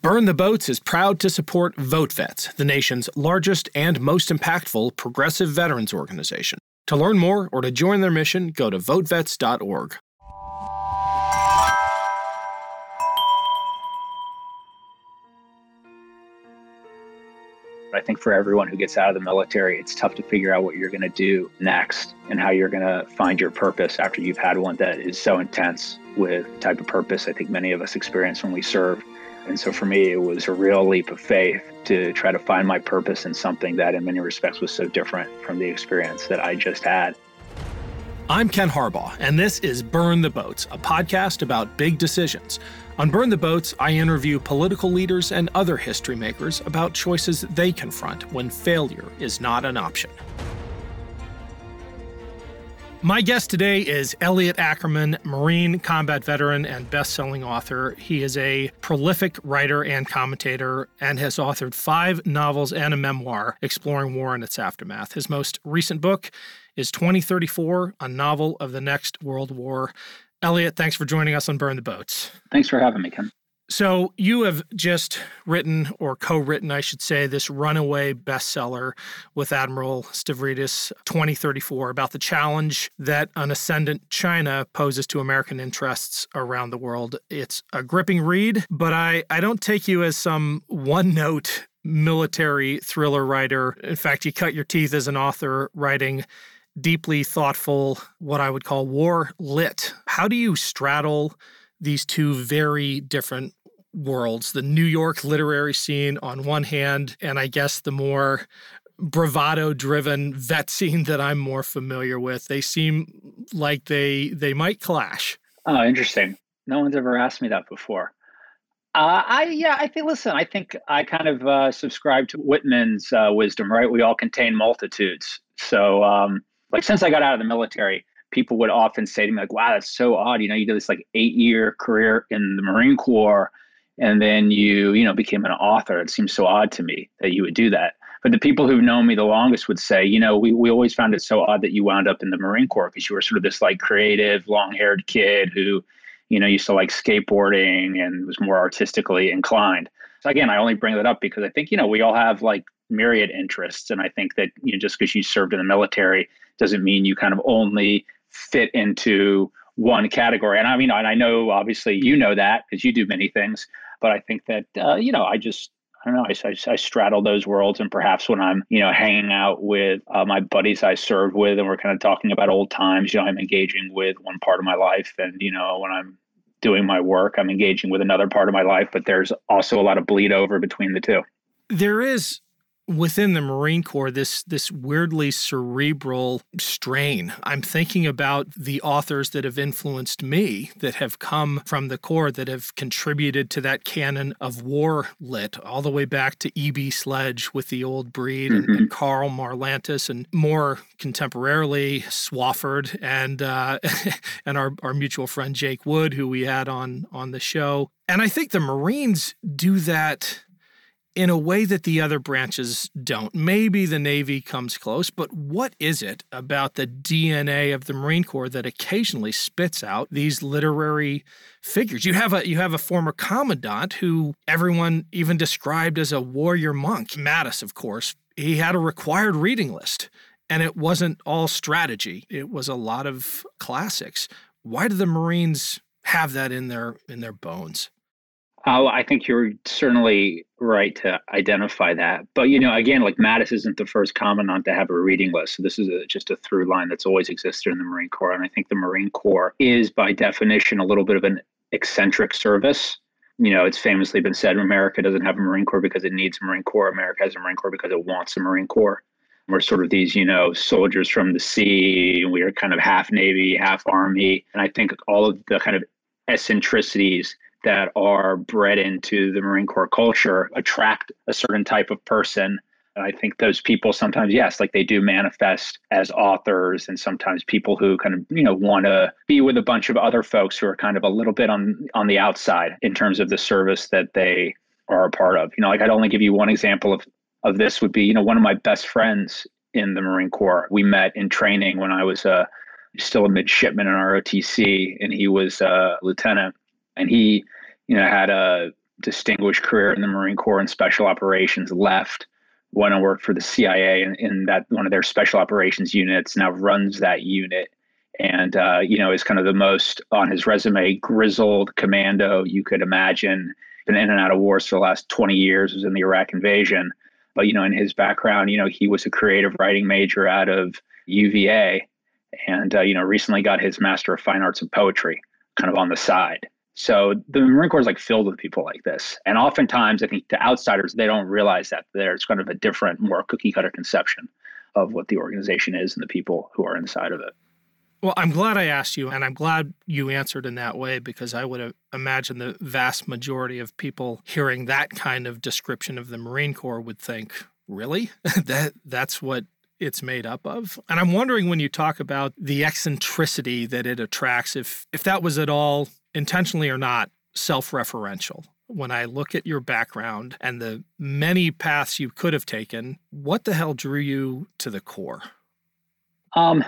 Burn the Boats is proud to support VoteVets, the nation's largest and most impactful progressive veterans organization. To learn more or to join their mission, go to votevets.org. I think for everyone who gets out of the military, it's tough to figure out what you're going to do next and how you're going to find your purpose after you've had one that is so intense with type of purpose I think many of us experience when we serve. And so for me, it was a real leap of faith to try to find my purpose in something that, in many respects, was so different from the experience that I just had. I'm Ken Harbaugh, and this is Burn the Boats, a podcast about big decisions. On Burn the Boats, I interview political leaders and other history makers about choices they confront when failure is not an option. My guest today is Elliot Ackerman, Marine combat veteran and best-selling author. He is a prolific writer and commentator and has authored 5 novels and a memoir exploring war and its aftermath. His most recent book is 2034, a novel of the next world war. Elliot, thanks for joining us on Burn the Boats. Thanks for having me, Ken. So, you have just written, or co written, I should say, this runaway bestseller with Admiral Stavridis 2034 about the challenge that an ascendant China poses to American interests around the world. It's a gripping read, but I, I don't take you as some one note military thriller writer. In fact, you cut your teeth as an author writing deeply thoughtful, what I would call war lit. How do you straddle these two very different worlds the New York literary scene on one hand, and I guess the more bravado driven vet scene that I'm more familiar with. They seem like they they might clash. Oh, interesting. No one's ever asked me that before. Uh, I yeah, I think. Listen, I think I kind of uh, subscribe to Whitman's uh, wisdom. Right, we all contain multitudes. So, um, like, since I got out of the military, people would often say to me, like, "Wow, that's so odd." You know, you did this like eight-year career in the Marine Corps, and then you you know became an author. It seems so odd to me that you would do that. But the people who've known me the longest would say you know we, we always found it so odd that you wound up in the marine corps because you were sort of this like creative long haired kid who you know used to like skateboarding and was more artistically inclined. So again i only bring that up because i think you know we all have like myriad interests. And i think that you know just because you served in the military doesn't mean you kind of only fit into one category. And i mean and i know obviously you know that because you do many things but I think that, uh, you know, I just, I don't know. I, I, I, straddle those worlds, and perhaps when I'm, you know, hanging out with uh, my buddies I served with, and we're kind of talking about old times, you know, I'm engaging with one part of my life, and you know, when I'm doing my work, I'm engaging with another part of my life. But there's also a lot of bleed over between the two. There is within the Marine Corps this this weirdly cerebral strain. I'm thinking about the authors that have influenced me that have come from the Corps that have contributed to that canon of war lit all the way back to E.B. Sledge with the old breed mm-hmm. and, and, Karl Marlantes and more contemporarily Swofford and uh, and our, our mutual friend Jake Wood who we had on on the show. And I think the Marines do that in a way that the other branches don't. Maybe the Navy comes close, but what is it about the DNA of the Marine Corps that occasionally spits out these literary figures? You have a you have a former commandant who everyone even described as a warrior monk. Mattis, of course, he had a required reading list, and it wasn't all strategy. It was a lot of classics. Why do the Marines have that in their in their bones? Oh, I think you're certainly right to identify that. But, you know, again, like Mattis isn't the first commandant to have a reading list. So this is a, just a through line that's always existed in the Marine Corps. And I think the Marine Corps is, by definition, a little bit of an eccentric service. You know, it's famously been said America doesn't have a Marine Corps because it needs a Marine Corps. America has a Marine Corps because it wants a Marine Corps. We're sort of these, you know, soldiers from the sea. We are kind of half Navy, half Army. And I think all of the kind of eccentricities that are bred into the Marine Corps culture attract a certain type of person. And I think those people sometimes, yes, like they do manifest as authors and sometimes people who kind of, you know, want to be with a bunch of other folks who are kind of a little bit on on the outside in terms of the service that they are a part of. You know, like I'd only give you one example of of this would be, you know, one of my best friends in the Marine Corps. We met in training when I was uh, still a midshipman in ROTC, and he was a lieutenant. And he, you know, had a distinguished career in the Marine Corps and special operations. Left, went and worked for the CIA in, in that one of their special operations units. Now runs that unit, and uh, you know is kind of the most on his resume grizzled commando you could imagine. Been in and out of wars for the last 20 years. Was in the Iraq invasion but you know, in his background, you know, he was a creative writing major out of UVA, and uh, you know, recently got his Master of Fine Arts in Poetry, kind of on the side. So the Marine Corps is like filled with people like this, and oftentimes I think to outsiders they don't realize that there's kind of a different, more cookie cutter conception of what the organization is and the people who are inside of it. Well, I'm glad I asked you, and I'm glad you answered in that way because I would uh, have imagined the vast majority of people hearing that kind of description of the Marine Corps would think, really? that that's what it's made up of. And I'm wondering when you talk about the eccentricity that it attracts, if if that was at all intentionally or not self-referential. When I look at your background and the many paths you could have taken, what the hell drew you to the Corps? Um,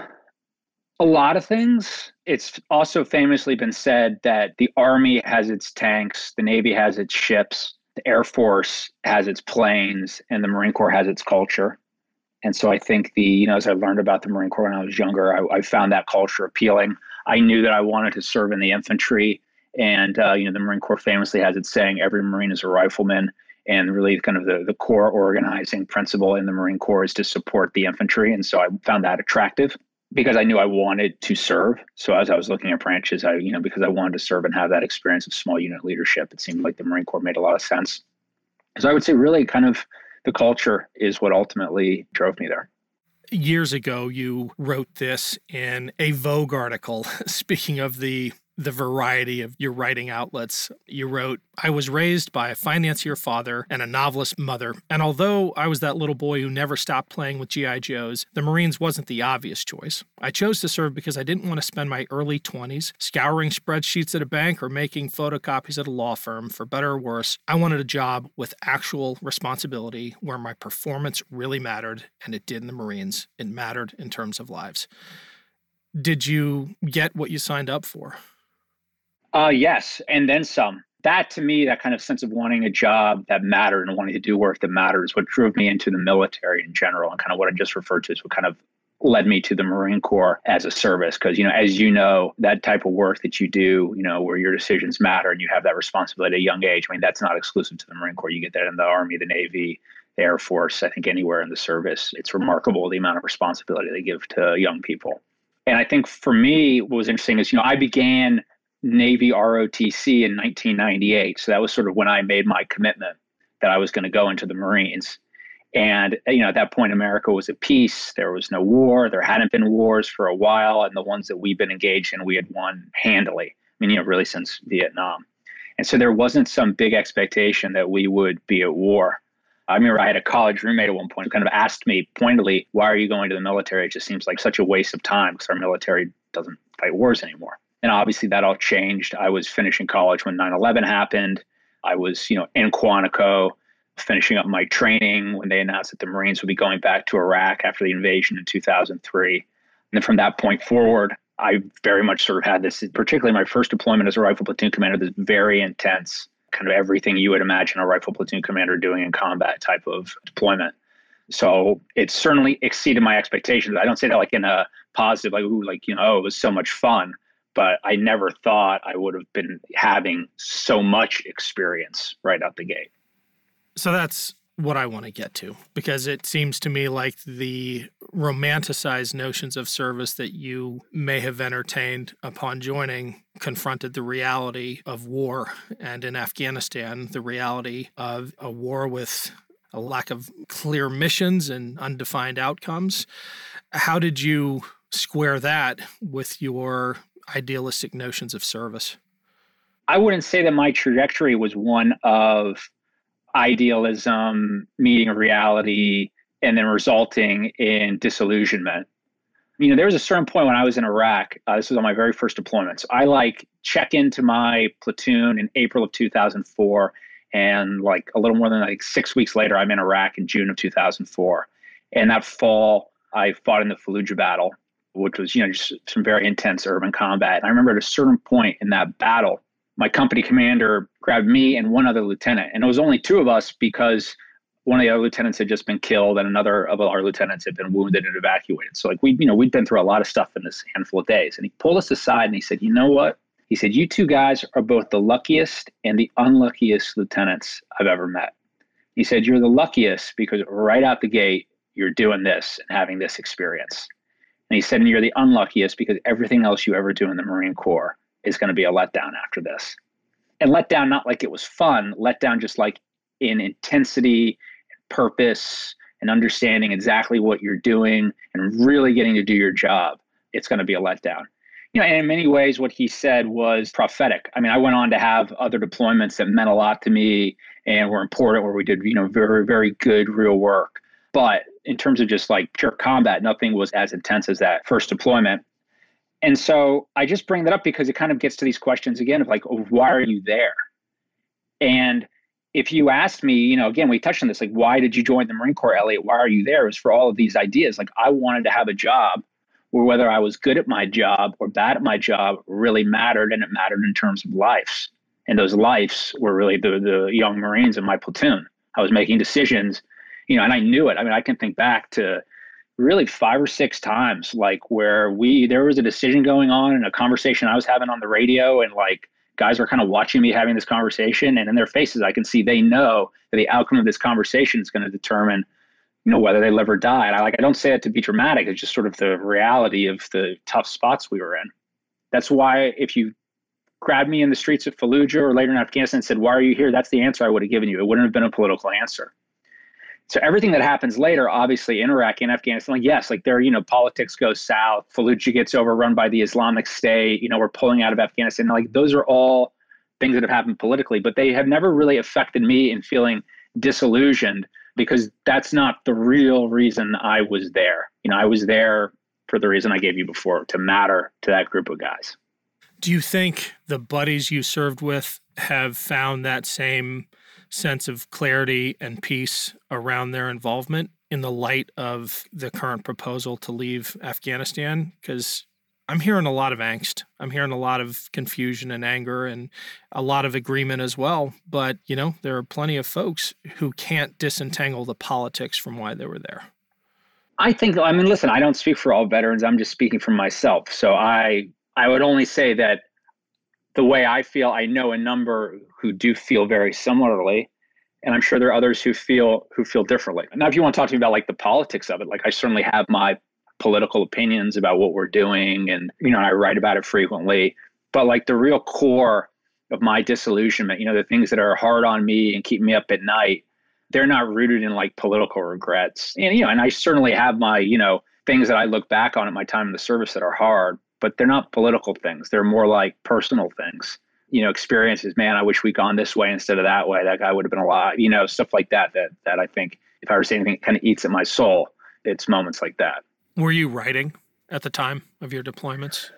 a lot of things. It's also famously been said that the Army has its tanks, the Navy has its ships, the Air Force has its planes, and the Marine Corps has its culture. And so I think the, you know, as I learned about the Marine Corps when I was younger, I, I found that culture appealing. I knew that I wanted to serve in the infantry. And, uh, you know, the Marine Corps famously has its saying, every Marine is a rifleman. And really, kind of the, the core organizing principle in the Marine Corps is to support the infantry. And so I found that attractive because I knew I wanted to serve. So as I was looking at branches, I, you know, because I wanted to serve and have that experience of small unit leadership, it seemed like the Marine Corps made a lot of sense. So I would say really kind of the culture is what ultimately drove me there. Years ago, you wrote this in a Vogue article, speaking of the the variety of your writing outlets. You wrote, I was raised by a financier father and a novelist mother, and although I was that little boy who never stopped playing with G.I. Joes, the Marines wasn't the obvious choice. I chose to serve because I didn't want to spend my early 20s scouring spreadsheets at a bank or making photocopies at a law firm, for better or worse. I wanted a job with actual responsibility where my performance really mattered, and it did in the Marines. It mattered in terms of lives. Did you get what you signed up for? Uh, yes, and then some. That to me, that kind of sense of wanting a job that mattered and wanting to do work that matters, what drove me into the military in general, and kind of what I just referred to is what kind of led me to the Marine Corps as a service. Because you know, as you know, that type of work that you do, you know, where your decisions matter and you have that responsibility at a young age. I mean, that's not exclusive to the Marine Corps. You get that in the Army, the Navy, the Air Force. I think anywhere in the service, it's remarkable the amount of responsibility they give to young people. And I think for me, what was interesting is, you know, I began Navy ROTC in 1998. So that was sort of when I made my commitment that I was going to go into the Marines. And you know, at that point, America was at peace. There was no war. There hadn't been wars for a while, and the ones that we've been engaged in, we had won handily. I mean, you know, really since Vietnam. And so there wasn't some big expectation that we would be at war. I remember I had a college roommate at one point who kind of asked me pointedly, "Why are you going to the military? It just seems like such a waste of time because our military doesn't fight wars anymore." And obviously that all changed. I was finishing college when 9/11 happened. I was, you know, in Quantico finishing up my training when they announced that the Marines would be going back to Iraq after the invasion in 2003. And then from that point forward, I very much sort of had this, particularly my first deployment as a rifle platoon commander, this very intense kind of everything you would imagine a rifle platoon commander doing in combat type of deployment. So it certainly exceeded my expectations. I don't say that like in a positive, like, ooh, like, you know, oh, it was so much fun but I never thought I would have been having so much experience right out the gate. So that's what I want to get to because it seems to me like the romanticized notions of service that you may have entertained upon joining confronted the reality of war. And in Afghanistan, the reality of a war with a lack of clear missions and undefined outcomes. How did you square that with your idealistic notions of service? I wouldn't say that my trajectory was one of idealism meeting reality and then resulting in disillusionment. You know, there was a certain point when I was in Iraq. Uh, this was on my very first deployment. So I like check into my platoon in April of 2004, and like a little more than like six weeks later, I'm in Iraq in June of 2004. And that fall, I fought in the Fallujah battle, which was you know just some very intense urban combat. And I remember at a certain point in that battle, my company commander grabbed me and one other lieutenant, and it was only two of us because one of the other lieutenants had just been killed and another of our lieutenants had been wounded and evacuated. So like we, you know, we'd been through a lot of stuff in this handful of days. And he pulled us aside and he said, you know what? He said, you two guys are both the luckiest and the unluckiest lieutenants I've ever met. He said, you're the luckiest because right out the gate, you're doing this and having this experience. And he said, and you're the unluckiest because everything else you ever do in the Marine Corps is going to be a letdown after this. And letdown, not like it was fun, letdown just like in intensity purpose and understanding exactly what you're doing and really getting to do your job, it's going to be a letdown. You know, and in many ways, what he said was prophetic. I mean, I went on to have other deployments that meant a lot to me and were important, where we did, you know, very, very good real work. But in terms of just like pure combat, nothing was as intense as that first deployment. And so I just bring that up because it kind of gets to these questions again of like, why are you there? And if you asked me, you know, again, we touched on this, like, why did you join the Marine Corps, Elliot? Why are you there? It was for all of these ideas. Like, I wanted to have a job where whether I was good at my job or bad at my job really mattered, and it mattered in terms of lives. And those lives were really the the young Marines in my platoon. I was making decisions, you know, and I knew it. I mean, I can think back to really five or six times, like where we there was a decision going on and a conversation I was having on the radio, and like guys were kind of watching me having this conversation and in their faces i can see they know that the outcome of this conversation is going to determine you know whether they live or die. And i like i don't say it to be dramatic it's just sort of the reality of the tough spots we were in. That's why if you grabbed me in the streets of fallujah or later in afghanistan and said why are you here? That's the answer i would have given you. It wouldn't have been a political answer so everything that happens later, obviously in Iraq and Afghanistan, like yes, like there, you know, politics goes south. Fallujah gets overrun by the Islamic State. You know, we're pulling out of Afghanistan. Like those are all things that have happened politically, but they have never really affected me in feeling disillusioned because that's not the real reason I was there. You know, I was there for the reason I gave you before to matter to that group of guys. Do you think the buddies you served with have found that same sense of clarity and peace around their involvement in the light of the current proposal to leave Afghanistan? Because I'm hearing a lot of angst. I'm hearing a lot of confusion and anger and a lot of agreement as well. But, you know, there are plenty of folks who can't disentangle the politics from why they were there. I think I mean listen, I don't speak for all veterans. I'm just speaking for myself. So I I would only say that the way I feel, I know a number who do feel very similarly. And I'm sure there are others who feel who feel differently. Now, if you want to talk to me about like the politics of it, like I certainly have my political opinions about what we're doing, and you know, I write about it frequently. But like the real core of my disillusionment, you know, the things that are hard on me and keep me up at night, they're not rooted in like political regrets. And you know, and I certainly have my, you know, things that I look back on at my time in the service that are hard but they're not political things. They're more like personal things. You know, experiences. Man, I wish we'd gone this way instead of that way. That guy would have been alive. You know, stuff like that. That that I think, if I were to say anything, kind of eats at my soul. It's moments like that. Were you writing at the time of your deployments?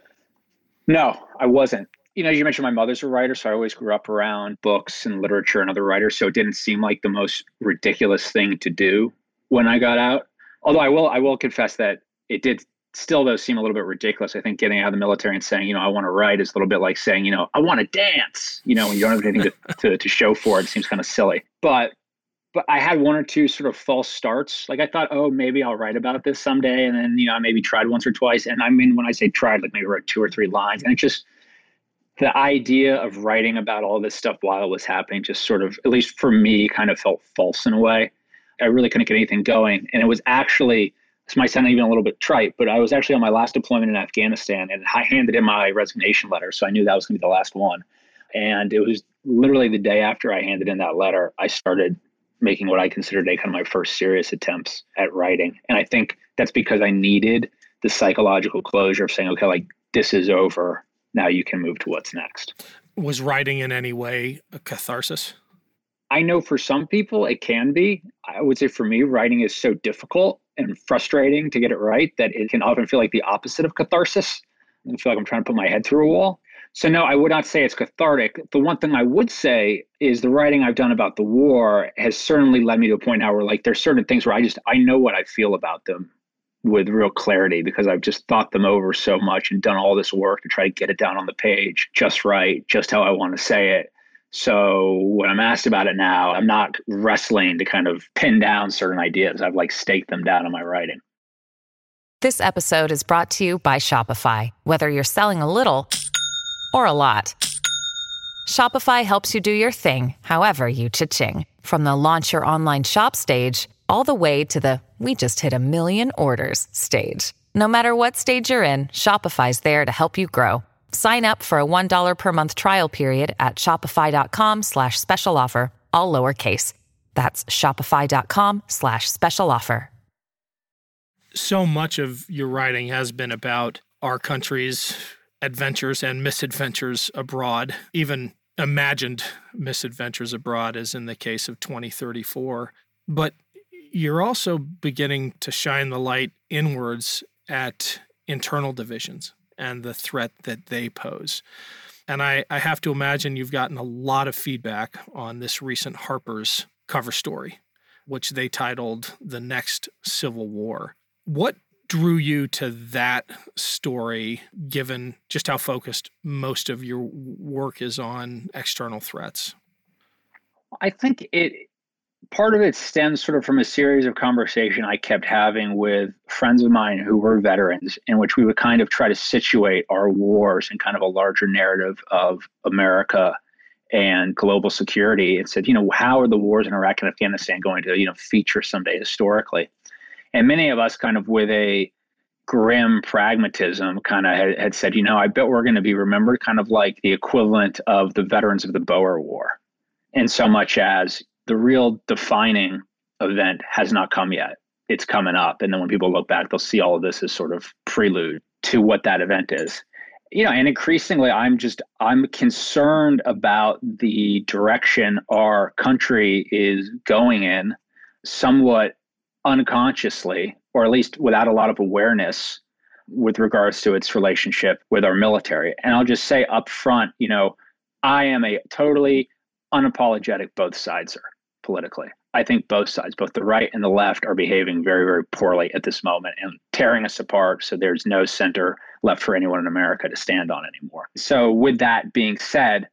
No, I wasn't. You know, you mentioned my mother's a writer, so I always grew up around books and literature and other writers. So it didn't seem like the most ridiculous thing to do when I got out. Although I will, I will confess that it did still does seem a little bit ridiculous. I think getting out of the military and saying, you know, I want to write is a little bit like saying, you know, I want to dance, you know, when you don't have anything to, to, to show for it. It seems kind of silly. But but I had one or two sort of false starts. Like I thought, oh, maybe I'll write about this someday. And then, you know, I maybe tried once or twice. And I mean, when I say tried, like maybe wrote two or three lines. And it just the idea of writing about all this stuff while it was happening just sort of, at least for me, kind of felt false in a way. I really couldn't get anything going. And it was actually this might sound even a little bit trite, but I was actually on my last deployment in Afghanistan and I handed in my resignation letter. So I knew that was going to be the last one. And it was literally the day after I handed in that letter, I started making what I considered a kind of my first serious attempts at writing. And I think that's because I needed the psychological closure of saying, okay, like this is over. Now you can move to what's next. Was writing in any way a catharsis? I know for some people it can be. I would say for me, writing is so difficult and frustrating to get it right that it can often feel like the opposite of catharsis. I feel like I'm trying to put my head through a wall. So, no, I would not say it's cathartic. The one thing I would say is the writing I've done about the war has certainly led me to a point now where, like, there's certain things where I just, I know what I feel about them with real clarity because I've just thought them over so much and done all this work to try to get it down on the page just right, just how I want to say it. So when I'm asked about it now, I'm not wrestling to kind of pin down certain ideas. I've like staked them down in my writing. This episode is brought to you by Shopify. Whether you're selling a little or a lot, Shopify helps you do your thing, however you cha-ching. From the launch your online shop stage, all the way to the we just hit a million orders stage. No matter what stage you're in, Shopify's there to help you grow. Sign up for a $1 per month trial period at shopify.com slash special offer, all lowercase. That's shopify.com slash special offer. So much of your writing has been about our country's adventures and misadventures abroad, even imagined misadventures abroad, as in the case of 2034. But you're also beginning to shine the light inwards at internal divisions and the threat that they pose. And I, I have to imagine you've gotten a lot of feedback on this recent Harper's cover story, which they titled The Next Civil War. What drew you to that story, given just how focused most of your work is on external threats? I think it part of it stems sort of from a series of conversation I kept having with friends of mine who were veterans, in which we would kind of try to situate our wars in kind of a larger narrative of America and global security and said, you know, how are the wars in Iraq and Afghanistan going to, you know, feature someday historically? And many of us kind of with a grim pragmatism kind of had, had said, you know, I bet we're going to be remembered kind of like the equivalent of the veterans of the Boer War. In so much as the real defining event has not come yet. It's coming up. And then when people look back, they'll see all of this as sort of prelude to what that event is. You know, and increasingly I'm just I'm concerned about the direction our country is going in somewhat unconsciously, or at least without a lot of awareness with regards to its relationship with our military. And I'll just say up front, you know, I am a totally unapologetic both sides are politically. I think both sides, both the right and the left, are behaving very, very poorly at this moment and tearing us apart. So there's no center left for anyone in America to stand on anymore. So, with that being said,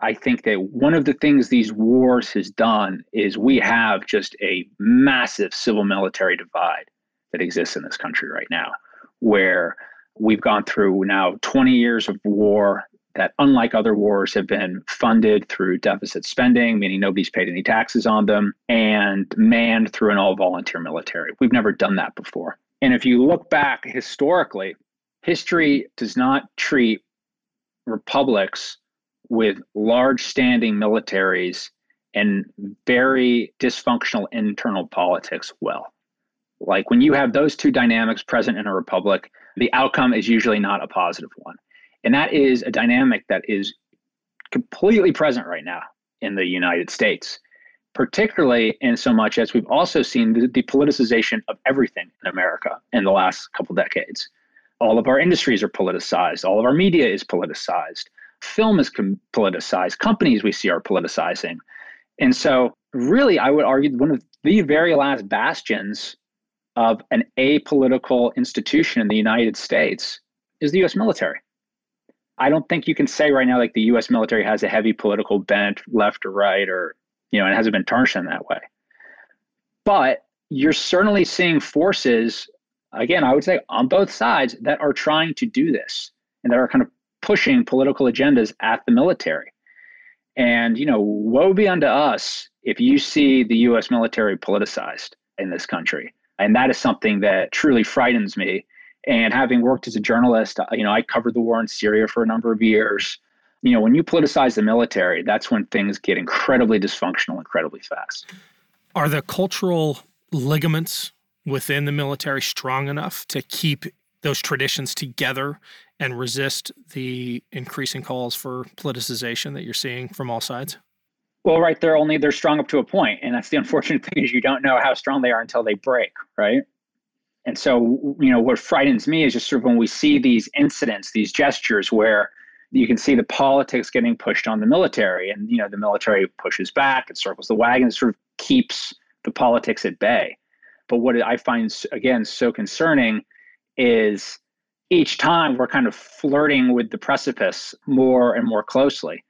I think that one of the things these wars has done is we have just a massive civil military divide that exists in this country right now, where we've gone through now 20 years of war that, unlike other wars, have been funded through deficit spending, meaning nobody's paid any taxes on them, and manned through an all volunteer military. We've never done that before. And if you look back historically, history does not treat republics with large standing militaries and very dysfunctional internal politics well. Like when you have those two dynamics present in a republic, the outcome is usually not a positive one. And that is a dynamic that is completely present right now in the United States, particularly in so much as we've also seen the, the politicization of everything in America in the last couple decades. All of our industries are politicized, all of our media is politicized, film is com- politicized, companies we see are politicizing. And so, really, I would argue one of the very last bastions of an apolitical institution in the United States is the US military. I don't think you can say right now like the U.S. military has a heavy political bent, left or right, or you know, it hasn't been tarnished in that way. But you're certainly seeing forces, again, I would say on both sides, that are trying to do this and that are kind of pushing political agendas at the military. And you know, woe be unto us if you see the U.S. military politicized in this country, and that is something that truly frightens me and having worked as a journalist, uh, you know, I covered the war in Syria for a number of years. You know, when you politicize the military, that's when things get incredibly dysfunctional incredibly fast. Are the cultural ligaments within the military strong enough to keep those traditions together and resist the increasing calls for politicization that you're seeing from all sides? Well, right, they're only they're strong up to a point, and that's the unfortunate thing is you don't know how strong they are until they break, right? And so, you know, what frightens me is just sort of when we see these incidents, these gestures where you can see the politics getting pushed on the military, and you know, the military pushes back, it circles the wagon, sort of keeps the politics at bay. But what I find again so concerning is each time we're kind of flirting with the precipice more and more closely.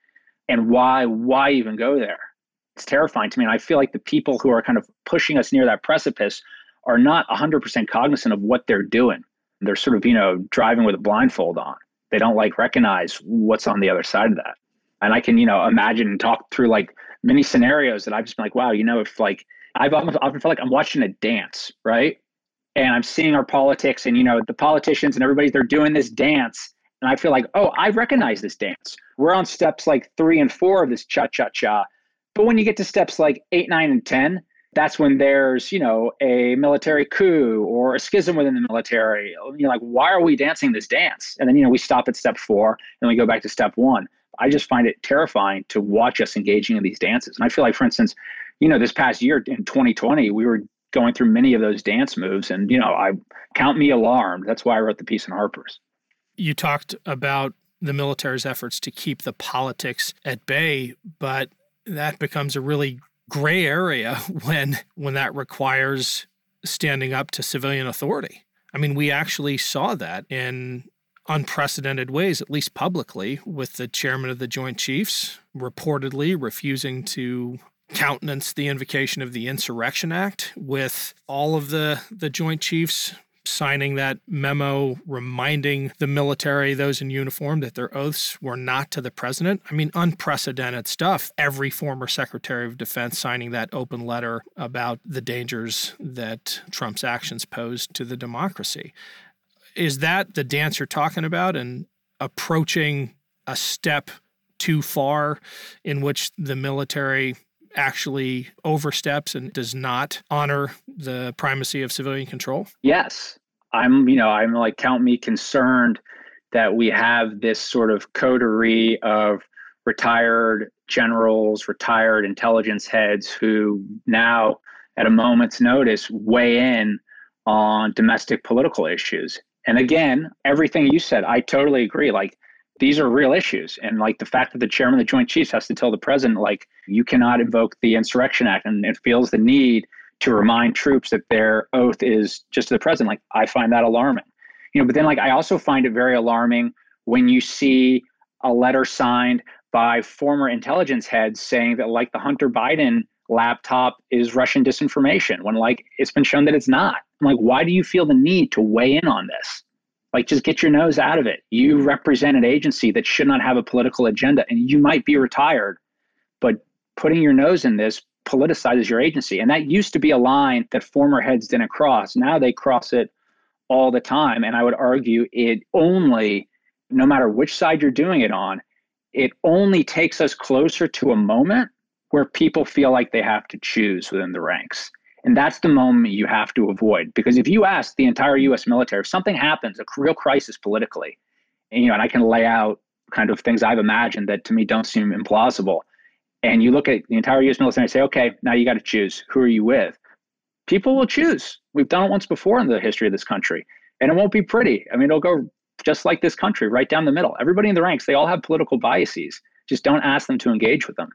And why why even go there? It's terrifying to me. And I feel like the people who are kind of pushing us near that precipice are not 100% cognizant of what they're doing. They're sort of, you know, driving with a blindfold on. They don't like recognize what's on the other side of that. And I can, you know, imagine and talk through like many scenarios that I've just been like, wow, you know, if like I've often, often felt like I'm watching a dance, right? and I'm seeing our politics and you know the politicians and everybody they're doing this dance and I feel like oh I recognize this dance. We're on steps like 3 and 4 of this cha cha cha. But when you get to steps like 8, 9 and 10, that's when there's, you know, a military coup or a schism within the military. You're like, why are we dancing this dance? And then, you know, we stop at step four and we go back to step one. I just find it terrifying to watch us engaging in these dances. And I feel like, for instance, you know, this past year in 2020, we were going through many of those dance moves. And, you know, I count me alarmed. That's why I wrote the piece in Harper's. You talked about the military's efforts to keep the politics at bay, but that becomes a really gray area when when that requires standing up to civilian authority. I mean, we actually saw that in unprecedented ways, at least publicly, with the chairman of the Joint Chiefs reportedly refusing to countenance the invocation of the Insurrection Act with all of the, the Joint Chiefs signing that memo reminding the military, those in uniform, that their oaths were not to the president. I mean, unprecedented stuff. Every former Secretary of Defense signing that open letter about the dangers that Trump's actions posed to the democracy. Is that the dance you're talking about and approaching a step too far in which the military actually oversteps and does not honor the primacy of civilian control? Yes. I'm, you know, I'm like, count me concerned that we have this sort of coterie of retired generals, retired intelligence heads who now, at a moment's notice, weigh in on domestic political issues. And again, everything you said, I totally agree. Like, these are real issues. And like the fact that the chairman of the Joint Chiefs has to tell the president, like, you cannot invoke the Insurrection Act and it feels the need to remind troops that their oath is just to the president. Like, I find that alarming. You know, but then like I also find it very alarming when you see a letter signed by former intelligence heads saying that like the Hunter Biden laptop is Russian disinformation when like it's been shown that it's not. I'm like, why do you feel the need to weigh in on this? Like, just get your nose out of it. You represent an agency that should not have a political agenda, and you might be retired, but putting your nose in this politicizes your agency. And that used to be a line that former heads didn't cross. Now they cross it all the time. And I would argue it only, no matter which side you're doing it on, it only takes us closer to a moment where people feel like they have to choose within the ranks. And that's the moment you have to avoid. Because if you ask the entire US military, if something happens, a real crisis politically, and, you know, and I can lay out kind of things I've imagined that to me don't seem implausible. And you look at the entire US military and say, okay, now you got to choose. Who are you with? People will choose. We've done it once before in the history of this country. And it won't be pretty. I mean, it'll go just like this country, right down the middle. Everybody in the ranks, they all have political biases. Just don't ask them to engage with them.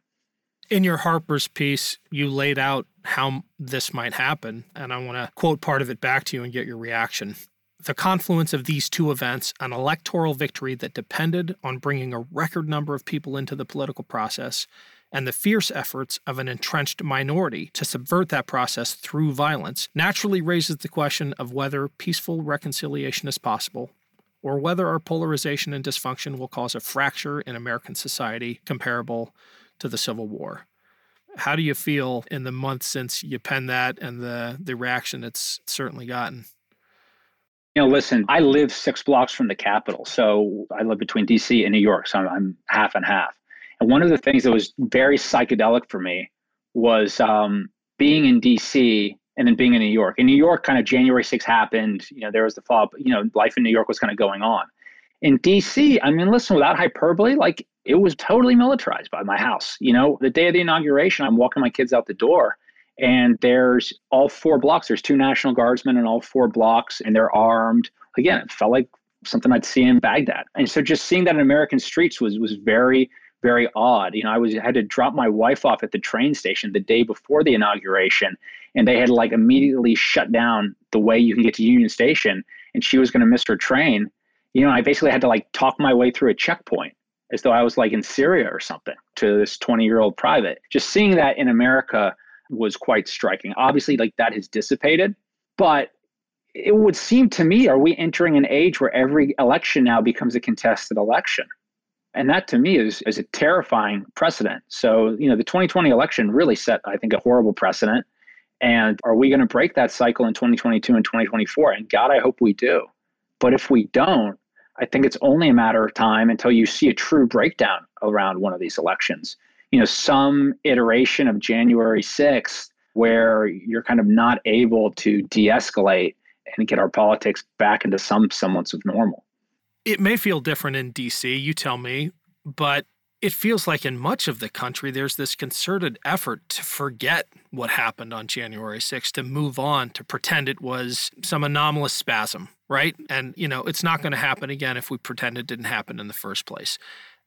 In your Harper's piece, you laid out how this might happen, and I want to quote part of it back to you and get your reaction. The confluence of these two events, an electoral victory that depended on bringing a record number of people into the political process, and the fierce efforts of an entrenched minority to subvert that process through violence, naturally raises the question of whether peaceful reconciliation is possible or whether our polarization and dysfunction will cause a fracture in American society comparable to the Civil War. How do you feel in the months since you penned that and the, the reaction it's certainly gotten? You know, listen, I live six blocks from the Capitol. So I live between DC and New York. So I'm, half and half. And one of the things that was very psychedelic for me was um, being in DC and then being in New York. In New York, kind of January 6th happened. You know, there was the fall, you know, life in New York was kind of going on. In DC, I mean, listen, without hyperbole, like it was totally militarized by my house. You know, the day of the inauguration, I'm walking my kids out the door and there's all four blocks. There's two National Guardsmen in all four blocks and they're armed. Again, it felt like something I'd see in Baghdad. And so just seeing that in American streets was was very very odd. You know, I was had to drop my wife off at the train station the day before the inauguration, and they had like immediately shut down the way you can get to Union Station, and she was going to miss her train. You know, I basically had to like talk my way through a checkpoint as though I was like in Syria or something to this 20 year old private. Just seeing that in America was quite striking. Obviously, like that has dissipated, but it would seem to me, are we entering an age where every election now becomes a contested election? And that to me is, is a terrifying precedent. So, you know, the 2020 election really set, I think, a horrible precedent. And are we going to break that cycle in 2022 and 2024? And God, I hope we do. But if we don't, I think it's only a matter of time until you see a true breakdown around one of these elections. You know, some iteration of January 6th where you're kind of not able to de escalate and get our politics back into some semblance of normal. It may feel different in DC, you tell me, but it feels like in much of the country there's this concerted effort to forget what happened on January 6th, to move on, to pretend it was some anomalous spasm, right? And, you know, it's not going to happen again if we pretend it didn't happen in the first place.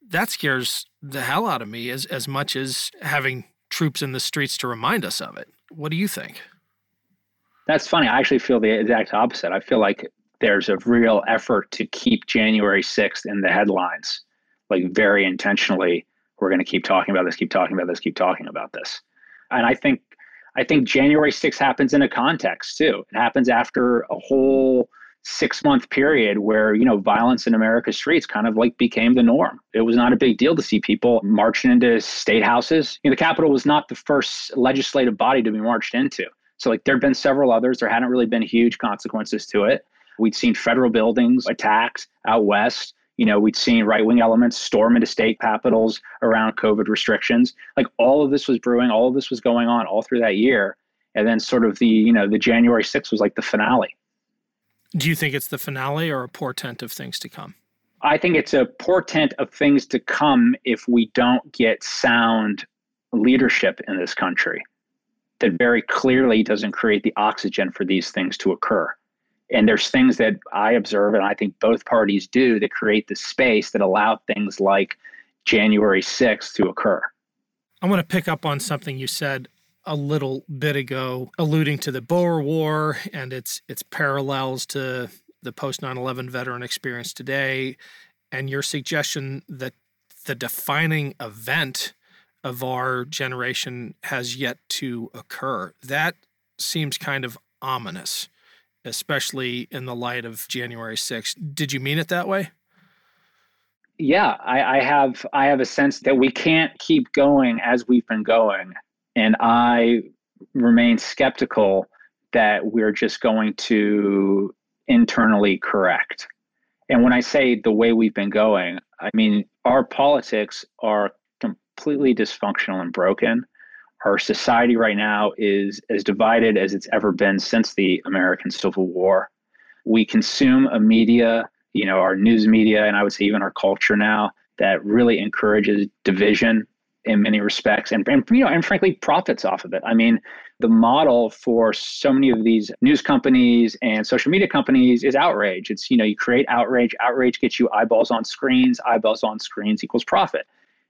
That scares the hell out of me as, as much as having troops in the streets to remind us of it. What do you think? That's funny. I actually feel the exact opposite. I feel like there's a real effort to keep January 6th in the headlines, like very intentionally. We're going to keep talking about this, keep talking about this, keep talking about this. And I think I think January 6th happens in a context too. It happens after a whole six month period where you know violence in America's streets kind of like became the norm. It was not a big deal to see people marching into state houses. You know, the Capitol was not the first legislative body to be marched into. So like there'd been several others. There hadn't really been huge consequences to it. We'd seen federal buildings attacked out west. You know, we'd seen right wing elements storm into state capitals around COVID restrictions. Like all of this was brewing, all of this was going on all through that year. And then sort of the, you know, the January 6th was like the finale. Do you think it's the finale or a portent of things to come? I think it's a portent of things to come if we don't get sound leadership in this country that very clearly doesn't create the oxygen for these things to occur. And there's things that I observe, and I think both parties do, that create the space that allow things like January 6th to occur. I want to pick up on something you said a little bit ago, alluding to the Boer War and its its parallels to the post 9/11 veteran experience today, and your suggestion that the defining event of our generation has yet to occur. That seems kind of ominous, especially in the light of January 6th. Did you mean it that way? Yeah, I, I have I have a sense that we can't keep going as we've been going. And I remain skeptical that we're just going to internally correct. And when I say the way we've been going, I mean our politics are completely dysfunctional and broken. Our society right now is as divided as it's ever been since the American Civil War. We consume a media, you know, our news media, and I would say even our culture now that really encourages division in many respects and, and you know and frankly profits off of it i mean the model for so many of these news companies and social media companies is outrage it's you know you create outrage outrage gets you eyeballs on screens eyeballs on screens equals profit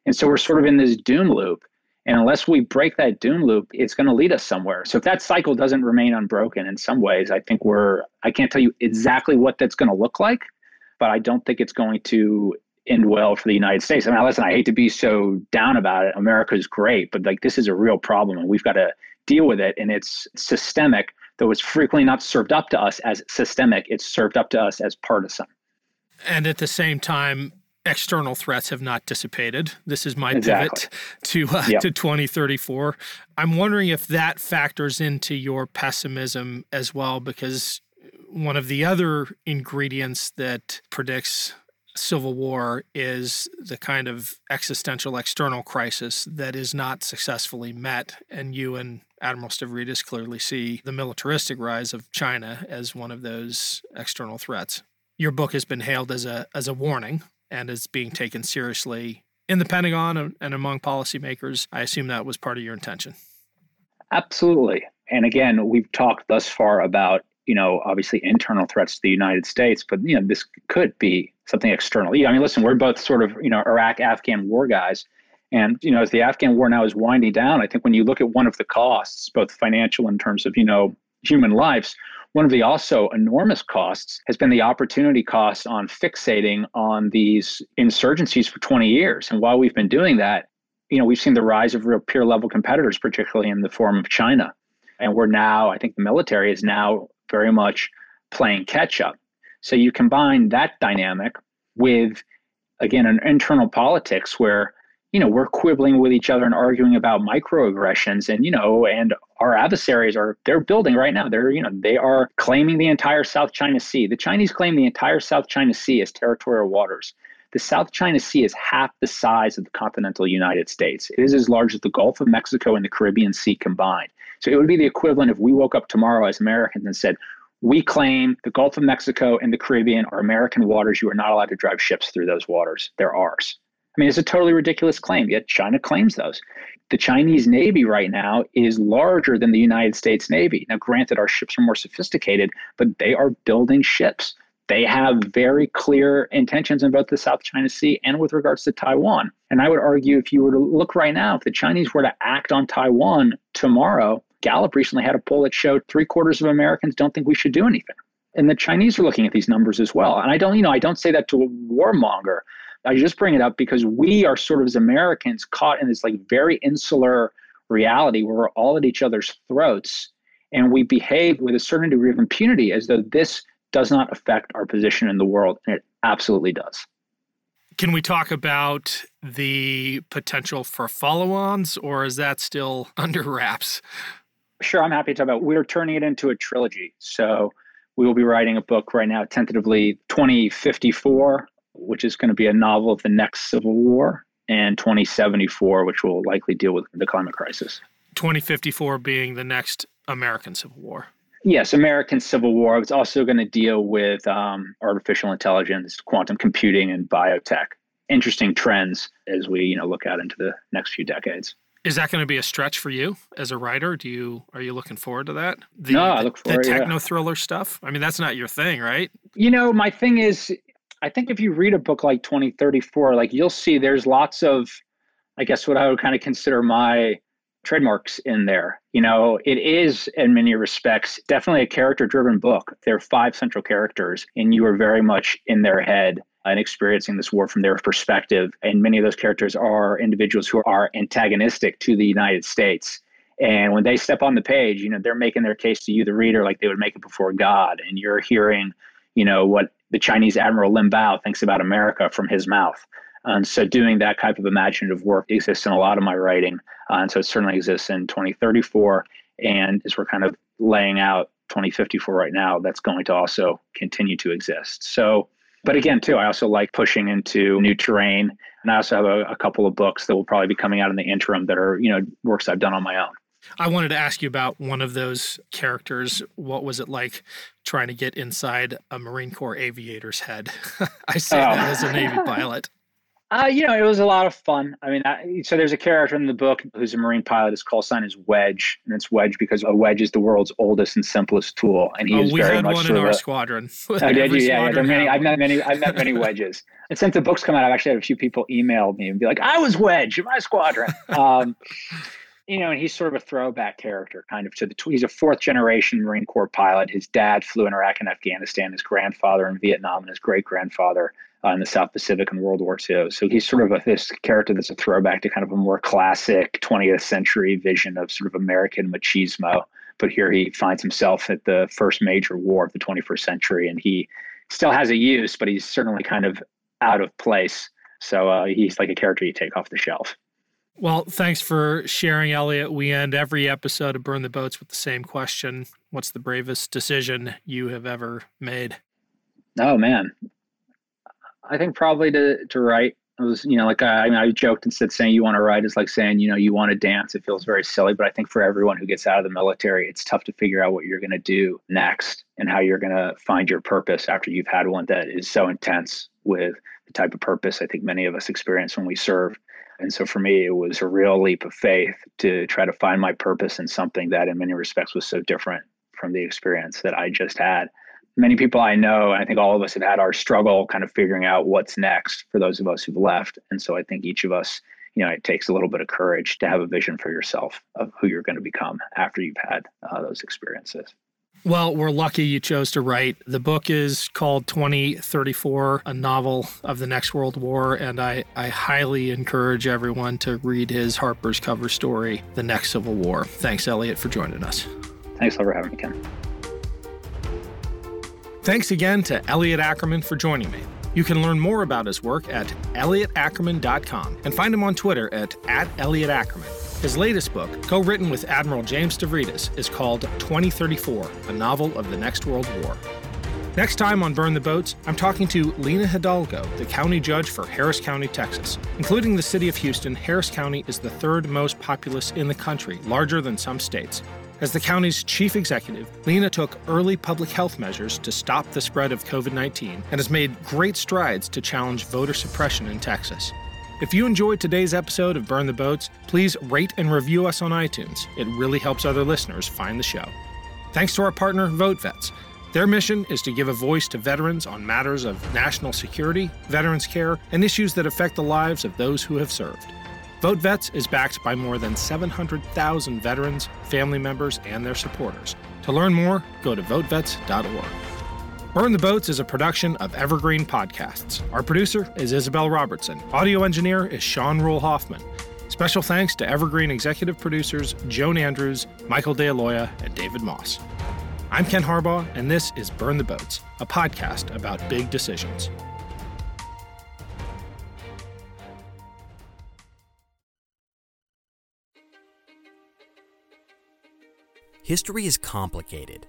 and so we're sort of in this doom loop. And unless we break that doom loop, it's going to lead us somewhere. So if that cycle doesn't remain unbroken in some ways, I think we're, I can't tell you exactly what that's going to look like, but I don't think it's going to end well for the United States. I mean, listen, I hate to be so down about it. America's great, but like this is a real problem and we've got to deal with it. And it's systemic, though it's frequently not served up to us as systemic, it's served up to us as partisan. And at the same time, external threats have not dissipated. This is my exactly. pivot to uh, yep. to 2034. I'm wondering if that factors into your pessimism as well, because one of the other ingredients that predicts civil war is the kind of existential external crisis that is not successfully met. And you and Admiral Stavridis clearly see the militaristic rise of China as one of those external threats. Your book has been hailed as a, as a warning and is being taken seriously in the Pentagon and among policymakers. I assume that was part of your intention. Absolutely. And again, we've talked thus far about, you know, obviously internal threats to the United States, but, you know, this could be something external. I mean, listen, we're both sort of, you know, Iraq, Afghan war guys. And, you know, as the Afghan war now is winding down, I think when you look at one of the costs, both financial in terms of, you know, human lives, one of the also enormous costs has been the opportunity cost on fixating on these insurgencies for 20 years. And while we've been doing that, you know, we've seen the rise of real peer level competitors, particularly in the form of China. And we're now, I think the military is now very much playing catch up. So you combine that dynamic with, again, an internal politics where, you know, we're quibbling with each other and arguing about microaggressions and, you know, and our adversaries are, they're building right now. They're, you know, they are claiming the entire South China Sea. The Chinese claim the entire South China Sea as territorial waters. The South China Sea is half the size of the continental United States. It is as large as the Gulf of Mexico and the Caribbean Sea combined. So it would be the equivalent if we woke up tomorrow as Americans and said, we claim the Gulf of Mexico and the Caribbean are American waters. You are not allowed to drive ships through those waters. They're ours. I mean, it's a totally ridiculous claim, yet China claims those. The Chinese Navy right now is larger than the United States Navy. Now, granted, our ships are more sophisticated, but they are building ships. They have very clear intentions in both the South China Sea and with regards to Taiwan. And I would argue if you were to look right now, if the Chinese were to act on Taiwan tomorrow, Gallup recently had a poll that showed three quarters of Americans don't think we should do anything. And the Chinese are looking at these numbers as well. And I don't, you know, I don't say that to a warmonger. I just bring it up because we are sort of as Americans caught in this like very insular reality where we're all at each other's throats and we behave with a certain degree of impunity as though this does not affect our position in the world. And it absolutely does. Can we talk about the potential for follow ons, or is that still under wraps? Sure, I'm happy to talk about. We're turning it into a trilogy. So we will be writing a book right now, tentatively 2054, which is going to be a novel of the next Civil War, and 2074, which will likely deal with the climate crisis. 2054 being the next American Civil War. Yes, American Civil War. It's also going to deal with um, artificial intelligence, quantum computing, and biotech. Interesting trends as we you know look out into the next few decades. Is that going to be a stretch for you as a writer? Do you are you looking forward to that? The, no, I look forward. The techno thriller stuff. I mean, that's not your thing, right? You know, my thing is, I think if you read a book like Twenty Thirty Four, like you'll see there's lots of, I guess, what I would kind of consider my trademarks in there. You know, it is in many respects definitely a character driven book. There are five central characters, and you are very much in their head and experiencing this war from their perspective. And many of those characters are individuals who are antagonistic to the United States. And when they step on the page, you know, they're making their case to you, the reader, like they would make it before God. And you're hearing, you know, what the Chinese Admiral Lin Bao thinks about America from his mouth. And so doing that type of imaginative work exists in a lot of my writing. Uh, and so it certainly exists in 2034. And as we're kind of laying out 2054 right now, that's going to also continue to exist. So but again, too, I also like pushing into new terrain. And I also have a, a, couple of books that will probably be coming out in the interim that are, you know, works I've done on my own. I wanted to ask you about one of those characters. What was it like trying to get inside a Marine Corps aviator's head? I say oh. that as a Navy pilot. Uh, you know, it was a lot of fun. I mean, I, so there's a character in the book who's a Marine pilot. His call sign is Wedge, and it's Wedge because a wedge is the world's oldest and simplest tool, and he oh, we very had much one in our a, squadron. Oh, did you? Yeah, yeah. There many. I've met many. I've met many wedges. And since the book's come out, I've actually had a few people email me and be like, "I was Wedge in my squadron." Um, you know, and he's sort of a throwback character, kind of to the. He's a fourth generation Marine Corps pilot. His dad flew in Iraq and Afghanistan. His grandfather in Vietnam, and his great grandfather uh, in the South Pacific in World War II. So he's sort of a, this character that's a throwback to kind of a more classic 20th century vision of sort of American machismo. But here he finds himself at the first major war of the 21st century, and he still has a use, but he's certainly kind of out of place. So uh, he's like a character you take off the shelf. Well, thanks for sharing, Elliot. We end every episode of Burn the Boats with the same question What's the bravest decision you have ever made? Oh, man. I think probably to to write. It was, you know, like I, I mean, I joked and said saying you want to write is like saying, you know, you want to dance. It feels very silly, but I think for everyone who gets out of the military, it's tough to figure out what you're going to do next and how you're going to find your purpose after you've had one that is so intense with the type of purpose I think many of us experience when we serve. And so for me, it was a real leap of faith to try to find my purpose in something that, in many respects, was so different from the experience that I just had many people I know, and I think all of us have had our struggle kind of figuring out what's next for those of us who've left. And so I think each of us, you know, it takes a little bit of courage to have a vision for yourself of who you're going to become after you've had uh, those experiences. Well, we're lucky you chose to write. The book is called 2034, a novel of the next world war, and I, I highly encourage everyone to read his Harper's cover story, The Next Civil War. Thanks, Elliot, for joining us. Thanks for having me, Ken. Thanks again to Elliot Ackerman for joining me. You can learn more about his work at elliotackerman.com and find him on Twitter at, at Elliot Ackerman. His latest book, co written with Admiral James Stavridis, is called 2034 A Novel of the Next World War. Next time on Burn the Boats, I'm talking to Lina Hidalgo, the county judge for Harris County, Texas. Including the city of Houston, Harris County is the third most populous in the country, larger than some states. As the county's chief executive, Lena took early public health measures to stop the spread of COVID 19 and has made great strides to challenge voter suppression in Texas. If you enjoyed today's episode of Burn the Boats, please rate and review us on iTunes. It really helps other listeners find the show. Thanks to our partner, VoteVets. Their mission is to give a voice to veterans on matters of national security, veterans care, and issues that affect the lives of those who have served. VoteVets is backed by more than 700,000 veterans, family members, and their supporters. To learn more, go to votevets.org. Burn the Boats is a production of Evergreen Podcasts. Our producer is Isabel Robertson. Audio engineer is Sean Rule Hoffman. Special thanks to Evergreen executive producers Joan Andrews, Michael DeAloia, and David Moss. I'm Ken Harbaugh, and this is Burn the Boats, a podcast about big decisions. History is complicated.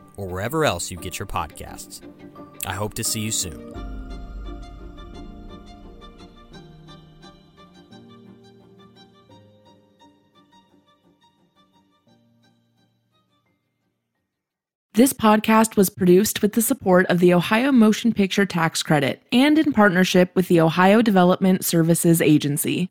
or wherever else you get your podcasts. I hope to see you soon. This podcast was produced with the support of the Ohio Motion Picture Tax Credit and in partnership with the Ohio Development Services Agency.